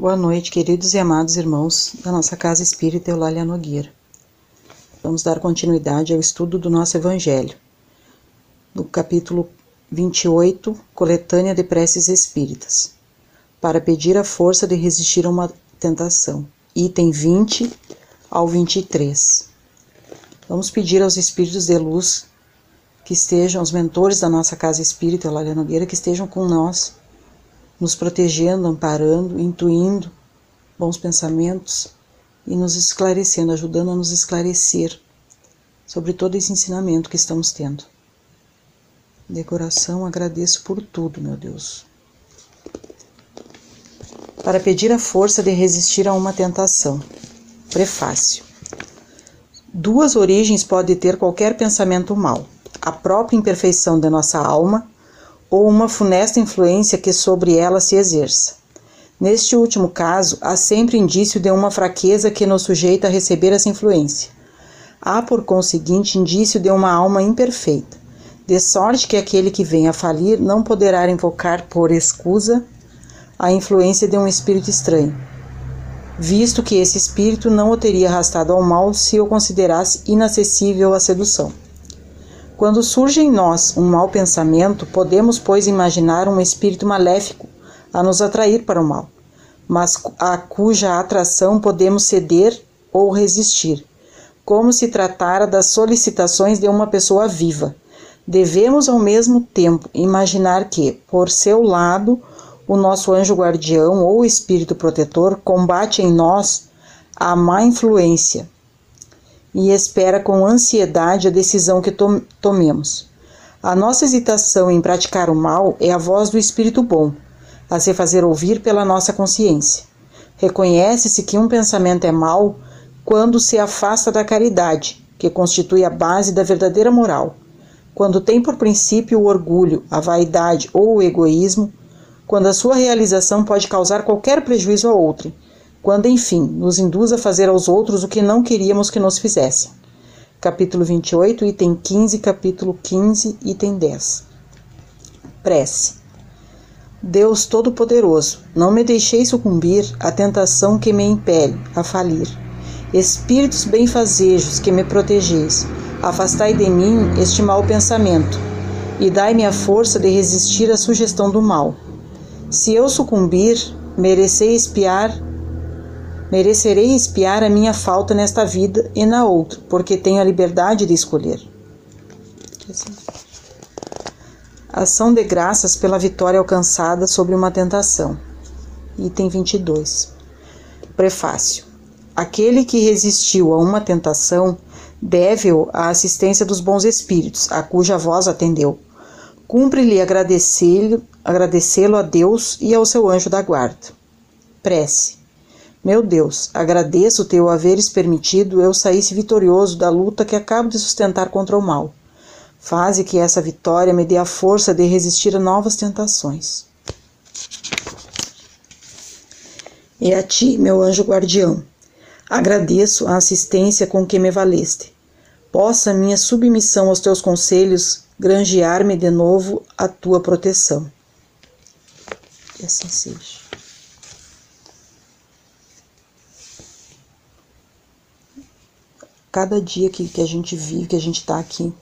Boa noite, queridos e amados irmãos da nossa Casa Espírita Eulália Nogueira. Vamos dar continuidade ao estudo do nosso Evangelho. No capítulo 28, Coletânea de Preces Espíritas, para pedir a força de resistir a uma tentação. Item 20 ao 23. Vamos pedir aos Espíritos de luz que estejam, os mentores da nossa Casa Espírita Eulália Nogueira, que estejam com nós nos protegendo, amparando, intuindo bons pensamentos e nos esclarecendo, ajudando a nos esclarecer sobre todo esse ensinamento que estamos tendo. De coração agradeço por tudo, meu Deus. Para pedir a força de resistir a uma tentação. Prefácio. Duas origens pode ter qualquer pensamento mau: a própria imperfeição de nossa alma ou uma funesta influência que sobre ela se exerça. Neste último caso, há sempre indício de uma fraqueza que nos sujeita a receber essa influência. Há, por conseguinte, indício de uma alma imperfeita, de sorte que aquele que vem a falir não poderá invocar por escusa a influência de um espírito estranho, visto que esse espírito não o teria arrastado ao mal se o considerasse inacessível à sedução. Quando surge em nós um mau pensamento, podemos, pois, imaginar um espírito maléfico a nos atrair para o mal, mas a cuja atração podemos ceder ou resistir, como se tratara das solicitações de uma pessoa viva. Devemos, ao mesmo tempo, imaginar que, por seu lado, o nosso anjo guardião ou espírito protetor combate em nós a má influência e espera com ansiedade a decisão que to tomemos. A nossa hesitação em praticar o mal é a voz do Espírito bom, a se fazer ouvir pela nossa consciência. Reconhece-se que um pensamento é mau quando se afasta da caridade, que constitui a base da verdadeira moral. Quando tem por princípio o orgulho, a vaidade ou o egoísmo, quando a sua realização pode causar qualquer prejuízo a outrem quando enfim nos induz a fazer aos outros o que não queríamos que nos fizessem. Capítulo 28, item 15, capítulo 15, item 10. Prece. Deus Todo-Poderoso, não me deixei sucumbir à tentação que me impele a falir. Espíritos benfazejos que me protegeis, afastai de mim este mau pensamento e dai-me a força de resistir à sugestão do mal. Se eu sucumbir, merecei espiar merecerei espiar a minha falta nesta vida e na outra, porque tenho a liberdade de escolher. Ação de graças pela vitória alcançada sobre uma tentação. Item 22. Prefácio. Aquele que resistiu a uma tentação deve-o à assistência dos bons espíritos, a cuja voz atendeu. Cumpre-lhe agradecê-lo agradecê a Deus e ao seu anjo da guarda. Prece. Meu Deus, agradeço teu haveres permitido eu saísse vitorioso da luta que acabo de sustentar contra o mal. Faze que essa vitória me dê a força de resistir a novas tentações. E a ti, meu anjo guardião, agradeço a assistência com que me valeste. Possa minha submissão aos teus conselhos granjear-me de novo a tua proteção. Que assim seja. Cada dia que, que a gente vive, que a gente está aqui,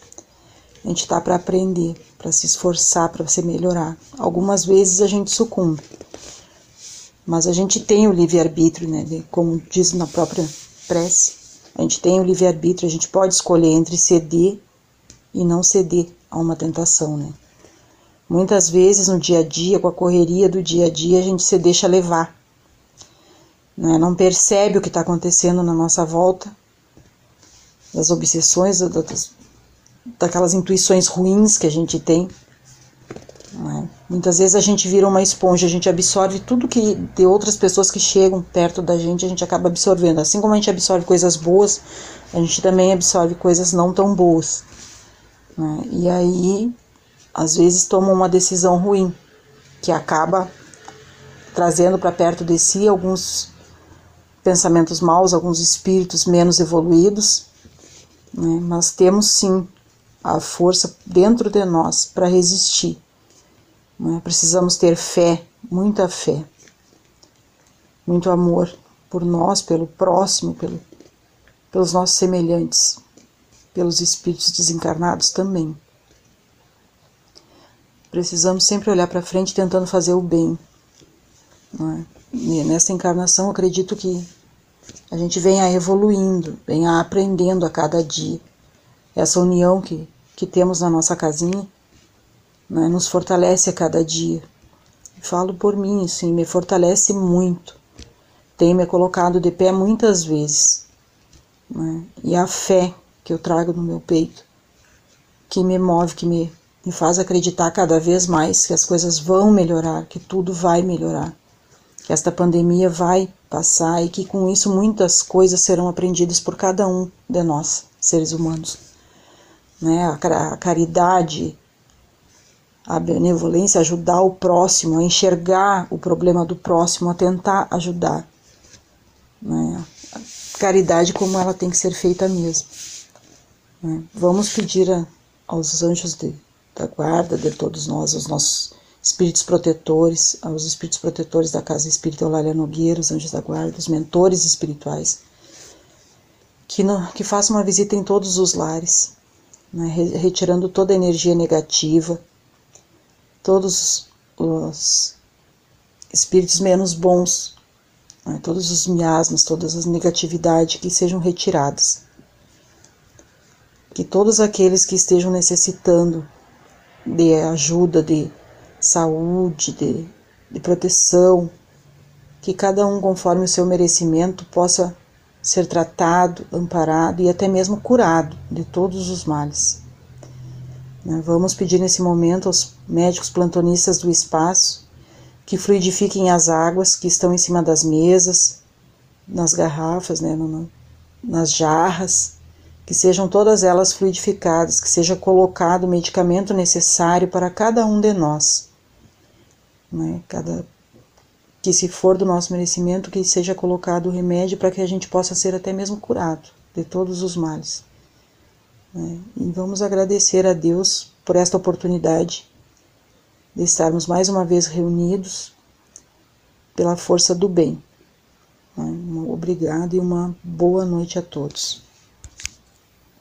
a gente está para aprender, para se esforçar, para se melhorar. Algumas vezes a gente sucumbe, mas a gente tem o livre-arbítrio, né? Como diz na própria prece, a gente tem o livre-arbítrio, a gente pode escolher entre ceder e não ceder a uma tentação, né? Muitas vezes no dia a dia, com a correria do dia a dia, a gente se deixa levar. Né? Não percebe o que está acontecendo na nossa volta das obsessões, das, daquelas intuições ruins que a gente tem. É? Muitas vezes a gente vira uma esponja, a gente absorve tudo que de outras pessoas que chegam perto da gente, a gente acaba absorvendo. Assim como a gente absorve coisas boas, a gente também absorve coisas não tão boas. Né? E aí, às vezes, toma uma decisão ruim, que acaba trazendo para perto de si alguns pensamentos maus, alguns espíritos menos evoluídos, né? Mas temos sim a força dentro de nós para resistir. Né? Precisamos ter fé, muita fé. muito amor por nós, pelo próximo, pelo, pelos nossos semelhantes, pelos espíritos desencarnados também. Precisamos sempre olhar para frente tentando fazer o bem. É? E nessa encarnação, acredito que a gente venha evoluindo, venha aprendendo a cada dia. Essa união que, que temos na nossa casinha né, nos fortalece a cada dia. Falo por mim, assim, me fortalece muito. Tem me colocado de pé muitas vezes. Né, e a fé que eu trago no meu peito, que me move, que me, me faz acreditar cada vez mais que as coisas vão melhorar, que tudo vai melhorar, que esta pandemia vai passar e que com isso muitas coisas serão aprendidas por cada um de nós, seres humanos. Né? A caridade, a benevolência, ajudar o próximo, a enxergar o problema do próximo, a tentar ajudar. Né? A caridade como ela tem que ser feita mesmo. Né? Vamos pedir a, aos anjos de, da guarda de todos nós, aos nossos espíritos protetores, aos espíritos protetores da Casa Espírita Eulália Nogueira, os anjos da guarda, os mentores espirituais, que, que façam uma visita em todos os lares, né? retirando toda a energia negativa, todos os espíritos menos bons, né, todos os miasmas, todas as negatividades que sejam retiradas. Que todos aqueles que estejam necessitando de ajuda, de saúde, de, de proteção, que cada um, conforme o seu merecimento, possa ser tratado, amparado e até mesmo curado de todos os males. Né? Vamos pedir nesse momento aos médicos plantonistas do espaço que fluidifiquem as águas que estão em cima das mesas, nas garrafas, né, nas jarras, que sejam todas elas fluidificadas, que seja colocado o medicamento necessário para cada um de nós. Né, cada, que se for do nosso merecimento, que seja colocado o remédio para que a gente possa ser até mesmo curado de todos os males. Né? E vamos agradecer a Deus por esta oportunidade de estarmos mais uma vez reunidos pela força do bem. Né? Obrigado e uma boa noite a todos.